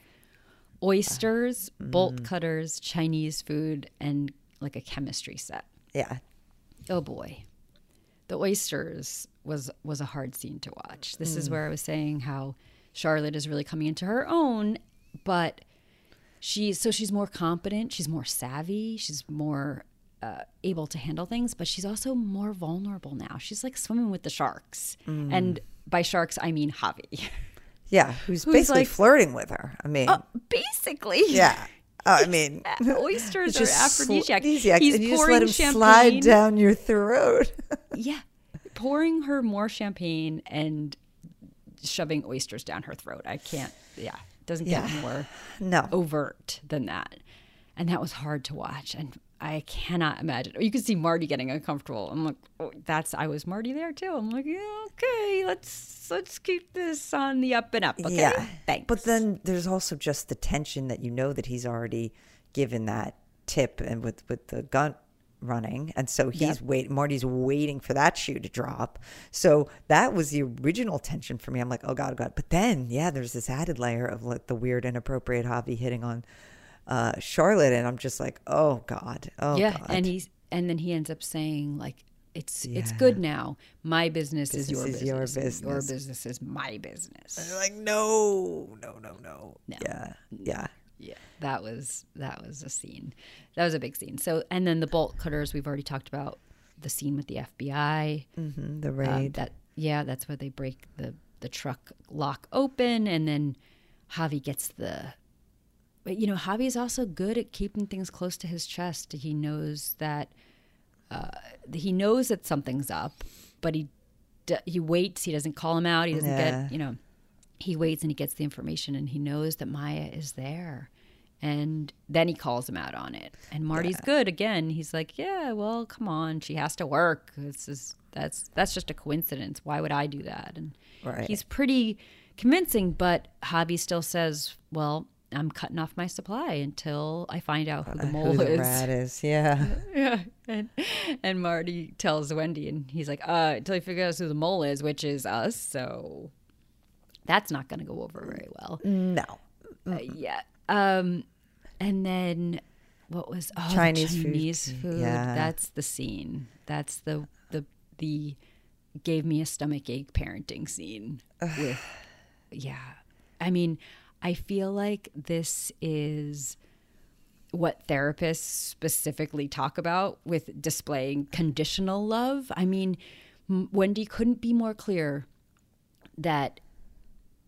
oysters, Mm. bolt cutters, Chinese food, and like a chemistry set. Yeah. Oh boy, the oysters was was a hard scene to watch. This Mm. is where I was saying how Charlotte is really coming into her own, but she's so she's more competent, she's more savvy, she's more uh, able to handle things, but she's also more vulnerable now. She's like swimming with the sharks, Mm. and by sharks I mean Javi. Yeah. Who's, [LAUGHS] Who's basically like- flirting with her. I mean, Basically, yeah. Oh, I mean, Oysters [LAUGHS] are just aphrodisiac. aphrodisiac, He's and you just pouring let him champagne. slide down your throat. [LAUGHS] Yeah, pouring her more champagne and shoving oysters down her throat. I can't. Yeah, it doesn't get Yeah. more no. overt than that, and that was hard to watch. And I cannot imagine. You can see Marty getting uncomfortable. I'm like, oh, that's. I was Marty there too. I'm like, yeah, okay, let's let's keep this on the up and up. Okay, Yeah. thanks. But then there's also just the tension that you know that he's already given that tip and with with the gun running and so he's Yep. wait Marty's waiting for that shoe to drop. So that was the original tension for me. I'm like, "Oh god, oh god." But then, yeah, there's this added layer of like the weird inappropriate Javi hitting on uh Charlotte and I'm just like, "Oh god. Oh yeah, god." and he's and then he ends up saying like. It's it's good now. My business, is your Business business. your and Your business. business is my business. And you're like, "No, no, no, no." No. Yeah. Yeah. Yeah, that was that was a scene. That was a big scene. So, and then the bolt cutters we've already talked about the scene with the FBI. hmm the Um, raid. that yeah, that's where they break the the truck lock open, and then Javi gets the. But you know, Javi is also good at keeping things close to his chest. He knows that uh, he knows that something's up, but he d- he waits. He doesn't call him out. He doesn't Yeah. get you know. He waits and he gets the information, and he knows that Maya is there. And then he calls him out on it. And Marty's good again. He's like, "Yeah, well, come on. She has to work. This is that's that's just a coincidence. Why would I do that?" And Right. he's pretty convincing, but Javi still says, "Well, I'm cutting off my supply until I find out who the Uh, mole who the is." rat is. [LAUGHS] Yeah. Yeah. And, and Marty tells Wendy, and he's like, uh, until he figures out who the mole is, which is us. So that's not going to go over very well. No. Uh, yeah. Um, and then what was oh, the Chinese food. Food? Yeah. That's the scene. That's the the the gave me a stomach ache parenting scene with yeah. I mean, I feel like this is what therapists specifically talk about with displaying conditional love. I mean, M- Wendy couldn't be more clear that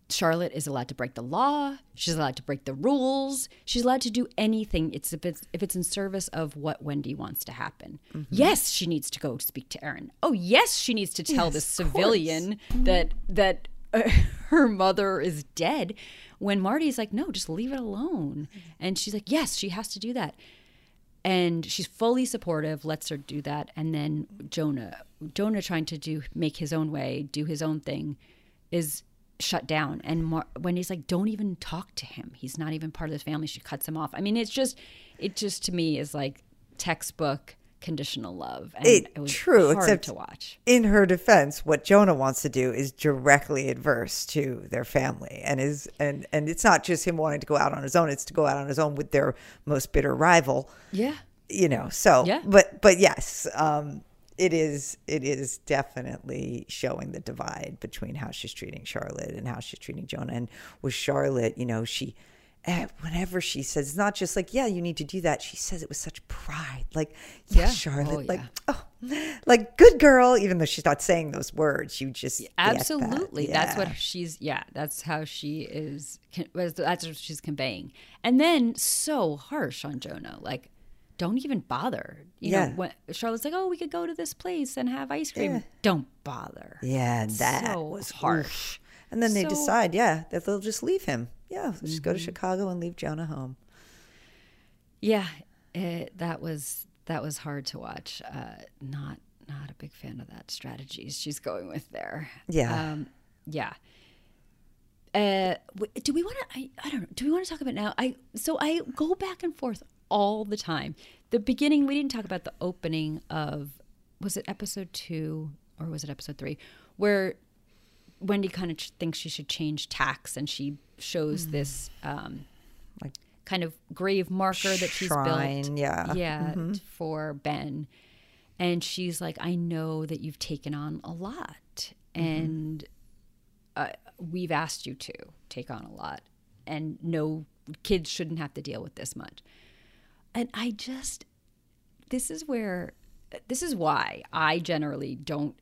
Charlotte is allowed to break the law. She's allowed to break the rules. She's allowed to do anything. It's if it's if it's in service of what Wendy wants to happen. Mm-hmm. Yes, she needs to go speak to Erin. Oh, yes, she needs to tell this civilian that that [LAUGHS] her mother is dead when Marty's like, no, just leave it alone. And she's like, yes, she has to do that. And she's fully supportive, lets her do that. And then Jonah, Jonah trying to do make his own way, do his own thing, is shut down. And Mar- he's like, don't even talk to him. He's not even part of the family. She cuts him off. I mean, it's just, it just to me is like textbook conditional love. And It- it, was true, hard except- to watch. in her defense, what Jonah wants to do is directly adverse to their family, and is and and it's not just him wanting to go out on his own; it's to go out on his own with their most bitter rival. Yeah. You know, so Yeah. but but yes, um, it is it is definitely showing the divide between how she's treating Charlotte and how she's treating Jonah. And with Charlotte, you know, she. Eh, Whenever she says, it's not just like, yeah, you need to do that. She says it with such pride, like, yeah, Yeah. Charlotte, Oh, like, yeah. oh, like good girl, even though she's not saying those words, you just get that. Absolutely. That's what she's, yeah, that's how she is, that's what she's conveying. And then so harsh on Jonah, like, don't even bother. You Yeah. know, when Charlotte's like, oh, we could go to this place and have ice cream. Don't bother. Yeah, that So was harsh. harsh. And then they So- decide, yeah, that they'll just leave him. Yeah, they'll just go to Chicago and leave Jonah home. Yeah, it, that was that was hard to watch. Uh, not not a big fan of that strategy she's going with there. Yeah. um, yeah. Uh, do we want to? I, I don't know. Do we want to talk about now? I so I go back and forth all the time. The beginning we didn't talk about the opening of was it episode two or was it episode three where Wendy kind of ch- thinks she should change tax and she shows this um, Like kind of grave marker that she's built. shrine, yeah. Yeah, for Ben. And she's like, I know that you've taken on a lot. And uh, we've asked you to take on a lot. And no kids shouldn't have to deal with this much. And I just, this is where, this is why I generally don't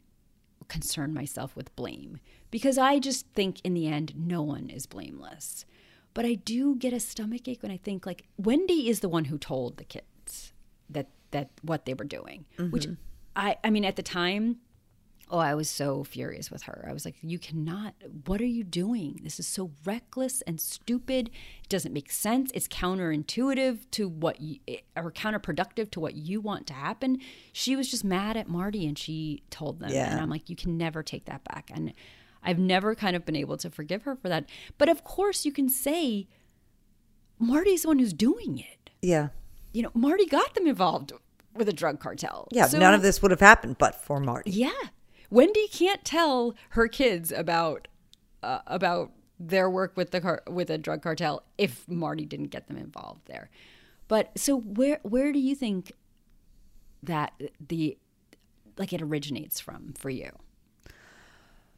concern myself with blame because I just think in the end, no one is blameless. But I do get a stomach ache when I think like Wendy is the one who told the kids that that what they were doing, which mm-hmm. I I mean at the time, oh I was so furious with her. I was like, you cannot. What are you doing? This is so reckless and stupid. It doesn't make sense. It's counterintuitive to what you or counterproductive to what you want to happen. She was just mad at Marty and she told them, Yeah. and I'm like, you can never take that back. And I've never kind of been able to forgive her for that. But of course, you can say Marty's the one who's doing it. Yeah. You know, Marty got them involved with a drug cartel. Yeah, So- none of this would have happened but for Marty. Yeah, Wendy can't tell her kids about uh, about their work with the car- with a drug cartel if Marty didn't get them involved there. But so where where do you think that the like it originates from for you?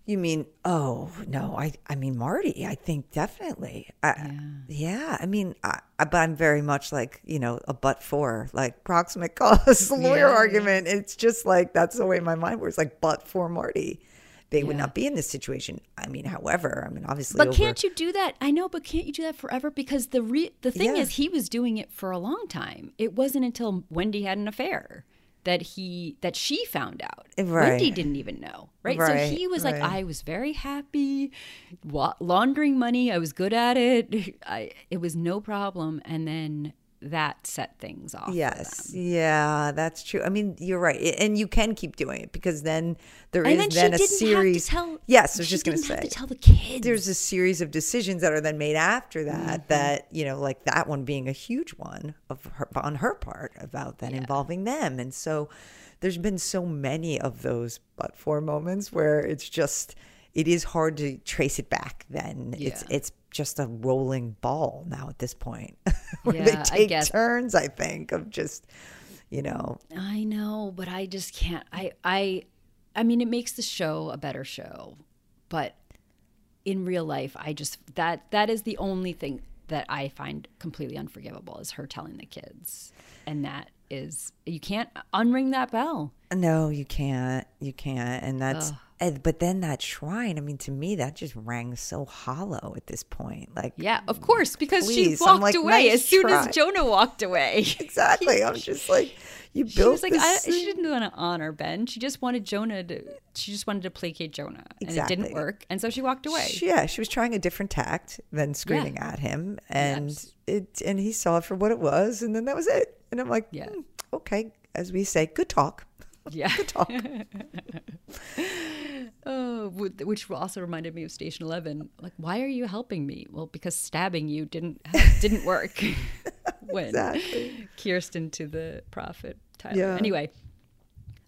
You mean, oh, no, I I mean Marty, I think definitely. I, yeah. I mean, I, I, but I'm very much like, you know, a but for, like proximate [LAUGHS] cause lawyer Yeah. argument. It's just like, that's the way my mind works, like, but for Marty. They would not be in this situation. I mean, however, I mean, obviously, But over- can't you do that? I know, but can't you do that forever? Because the re- the thing Yeah. is, he was doing it for a long time. It wasn't until Wendy had an affair that he that she found out. Eh, right. Wendy didn't even know, right? Right, so he was like. I was very happy, wa- laundering money. I was good at it. [LAUGHS] I it was no problem. And then that set things off. Yes. Yeah, that's true. I mean, you're right. And you can keep doing it because then there is And then, then she a series. tell. yes, I was just going to say. to tell the kids. there's a series of decisions that are then made after that Mm-hmm. that you know like that one being a huge one of her on her part about then involving them and so there's been so many of those but for moments where it's just it is hard to trace it back then it's it's just a rolling ball now at this point [LAUGHS] where Yeah, they I take guess. turns i think of just you know I know, but I just can't. I I I mean, it makes the show a better show, but in real life, I just that that is the only thing that I find completely unforgivable is her telling the kids, and that is you can't unring that bell. No, you can't. You can't. And that's and, but then that shrine, I mean, to me, that just rang so hollow at this point. Like, Yeah, of course, because Please. she walked like, away nice as soon try. as Jonah walked away. [LAUGHS] exactly. I'm [LAUGHS] just like, you She built was like, this I, she didn't want to honor Ben. She just wanted Jonah to. She just wanted to placate Jonah, and it didn't work, and so she walked away. She- yeah, she was trying a different tact than screaming at him, and Yes. it and he saw it for what it was, and then that was it. And I'm like, Yeah. "Hmm, okay, as we say, good talk, yeah. [LAUGHS] good talk. Oh, which also reminded me of Station Eleven. Like, why are you helping me? Well, because stabbing you didn't didn't work [LAUGHS] [LAUGHS] when Exactly. Kirsten to the prophet Tyler. Yeah. Anyway,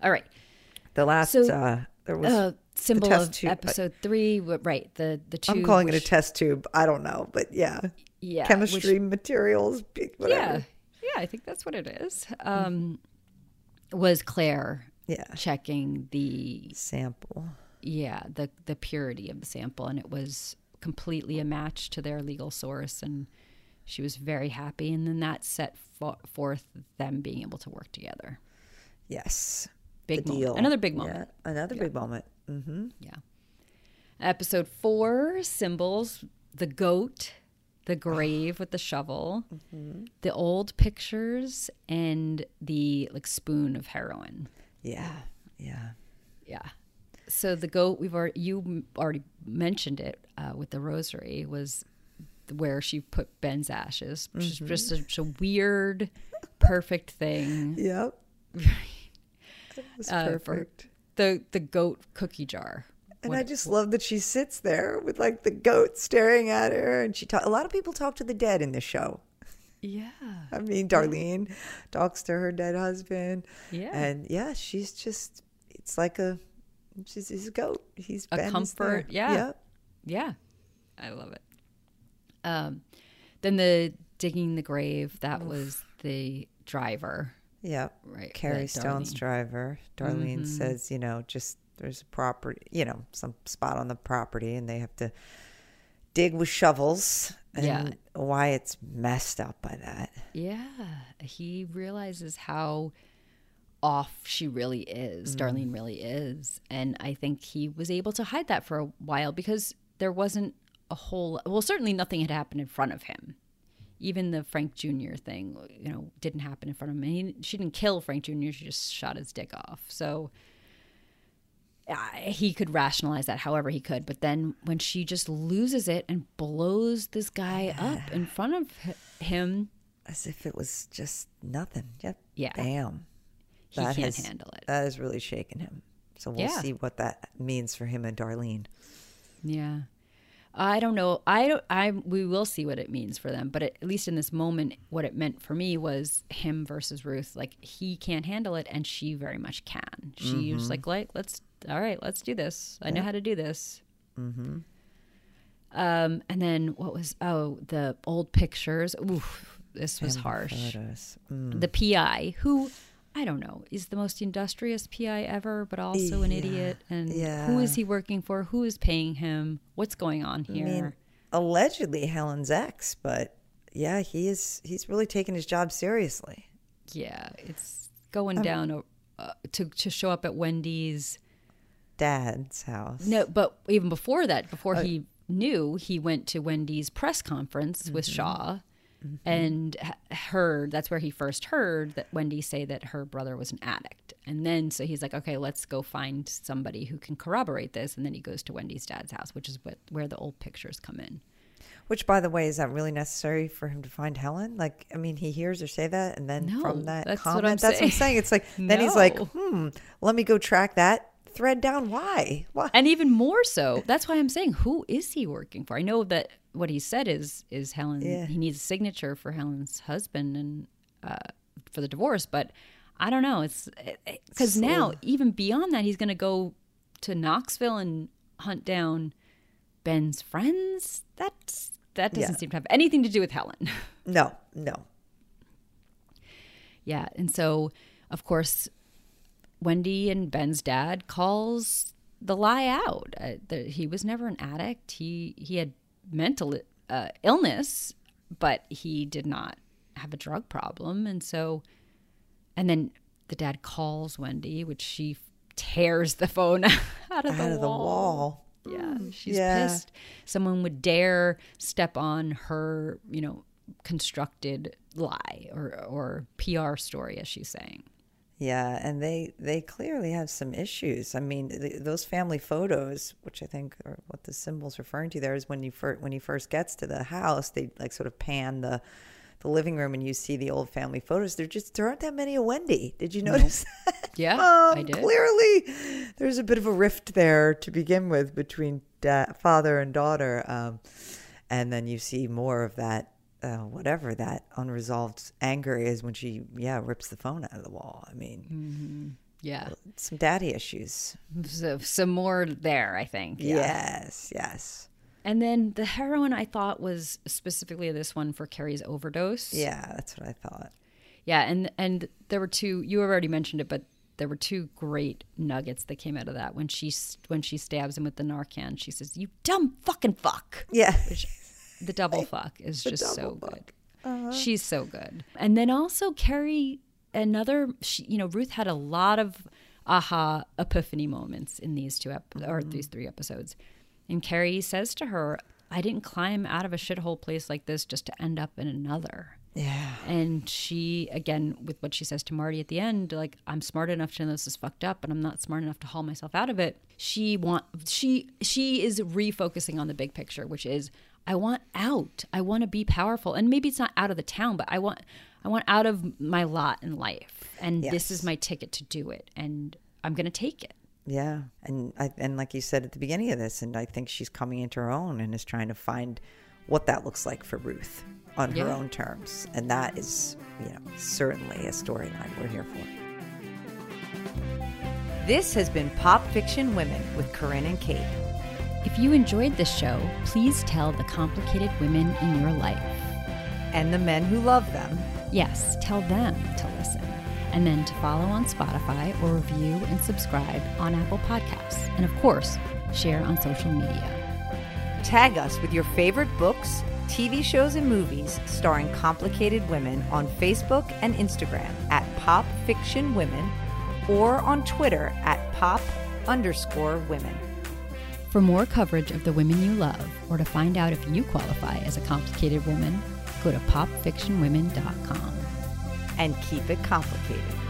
all right. The last, So, uh, there was. Uh, symbol test of tube, episode three. Right. The the two. I'm calling it a test tube. I don't know, but yeah, yeah, which- chemistry materials, whatever. yeah, yeah. I think that's what it is. Um, was Clare Yeah. checking the Sample. Yeah the the purity of the sample and it was completely a match to their legal source and she was very happy and then that set fo- forth them being able to work together Yes. big deal. another big moment Yeah, another big moment. Mm-hmm. yeah episode four symbols the goat the grave with the shovel the old pictures and the like spoon of heroin Yeah. Yeah. Yeah. So the goat we've already you already mentioned it uh, with the rosary was where she put Ben's ashes, which is just such a weird, perfect thing. Yep. [LAUGHS] It was Uh, perfect. The the goat cookie jar. And What- I just love that she sits there with like the goat staring at her, and she talk. A lot of people talk to the dead in this show. yeah, I mean, Darlene talks to her dead husband, yeah, and yeah, she's just. It's like a. She's he's a goat. He's A comfort, yeah. Yep. yeah. I love it. Um, then the digging the grave. That was the driver, Yep. right? Carrie Stone's Darlene. driver. Darlene Mhm. says, you know, just there's a property, you know, some spot on the property, and they have to dig with shovels. And Yeah. it's messed up by that. Yeah, he realizes how off she really is, Mm. Darlene really is. And I think he was able to hide that for a while because there wasn't a whole, well, certainly nothing had happened in front of him. Even the Frank Jr. thing, you know, didn't happen in front of him. He, she didn't kill Frank Jr., she just shot his dick off. So uh, he could rationalize that however he could. But then when she just loses it and blows this guy up in front of h- him, As if it was just nothing. Yep. Yeah. Bam. He That can't has- handle it. That has really shaken him. So we'll Yeah. see what that means for him and Darlene. Yeah. I don't know. I don't I we will see what it means for them, but at least in this moment what it meant for me was him versus Ruth. Like he can't handle it and she very much can. She was like like let's all right, let's do this. I know how to do this. Mhm. Um and then what was oh, the old pictures. Oof, this was harsh. Mm. The PI who I don't know, is the most industrious PI ever, but also an Yeah, idiot. And who yeah. is he working for? Who is paying him? What's going on I here? mean, allegedly Helen's ex, but yeah, he is. He's really taking his job seriously. yeah, it's going um, down uh, to to show up at Wendy's. Dad's house. No, but even before that, before Oh. he knew, he went to Wendy's press conference with mm-hmm. Mm-hmm. And heard that's where he first heard that Wendy say that her brother was an addict, and then so he's like, okay, let's go find somebody who can corroborate this, and then he goes to Wendy's dad's house, which is what where the old pictures come in. Which, by the way, is that really necessary for him to find Helen? Like, I mean, he hears her say that, and then No, from that that's comment, I'm that's what I'm saying. saying. It's like [LAUGHS] then he's like, hmm, let me go track that thread down. Why? Why? and even more so that's why i'm saying who is he working for i know that what he said is is helen Yeah. he needs a signature for helen's husband and uh, for the divorce but i don't know it's because So- now even beyond that he's going to go to knoxville and hunt down ben's friends that's that doesn't Yeah. seem to have anything to do with helen [LAUGHS] No, no. Yeah, and so of course, Wendy and Ben's dad calls the lie out. Uh, the, he was never an addict. He he had mental uh, illness, but he did not have a drug problem, and so, and then the dad calls Wendy, which she tears the phone [LAUGHS] out of the out of the wall. wall. Yeah, she's Yeah. pissed. Someone would dare step on her, you know, constructed lie or or PR story, as she's saying. Yeah, and they they clearly have some issues. I mean, th those family photos, which I think are what the symbol's referring to there, is when you first when he first gets to the house, they like sort of pan the the living room and you see the old family photos. There just there aren't that many of Wendy. Did you notice [LAUGHS] that? Yeah, Um, I did. Clearly, there's a bit of a rift there to begin with between da- father and daughter, um, and then you see more of that. Uh, whatever that unresolved anger is when she, yeah, rips the phone out of the wall. I mean, Yeah, some daddy issues. so, some more there, I think. Yeah. Yes, yes. And then the heroin I thought was specifically this one for Carrie's overdose. Yeah, that's what I thought. Yeah, and and there were two. You already mentioned it, but there were two great nuggets that came out of that. When she when she stabs him with the Narcan, she says, "You dumb fucking fuck." Yeah. The double fuck is just so double good. Uh-huh. She's so good. And then also Carrie, another. She, you know, Ruth had a lot of aha epiphany moments in these two ep- or Mm-hmm. these three episodes. And Carrie says to her, "I didn't climb out of a shithole place like this just to end up in another." Yeah. And she, again, with what she says to Marty at the end, like, I'm smart enough to know this is fucked up, but I'm not smart enough to haul myself out of it. She want she she is refocusing on the big picture, which is I want out. I want to be powerful. And maybe it's not out of the town, but I want I want out of my lot in life. And this is my ticket to do it. And I'm gonna take it. Yeah, and I, and like you said at the beginning of this, and I think she's coming into her own and is trying to find what that looks like for Ruth on her Yeah. own terms, and that is, you know, certainly a storyline we're here for. This has been Pop Fiction Women with Corinne and Kate. If you enjoyed this show, please tell the complicated women in your life. And the men who love them. Yes, tell them to listen. And then to follow on Spotify or review and subscribe on Apple Podcasts. And of course, share on social media. Tag us with your favorite books, TV shows, and movies starring complicated women on Facebook and Instagram at Pop Fiction Women or on Twitter at Pop underscore women. For more coverage of the women you love or to find out if you qualify as a complicated woman, go to popfictionwomen.com. And keep it complicated.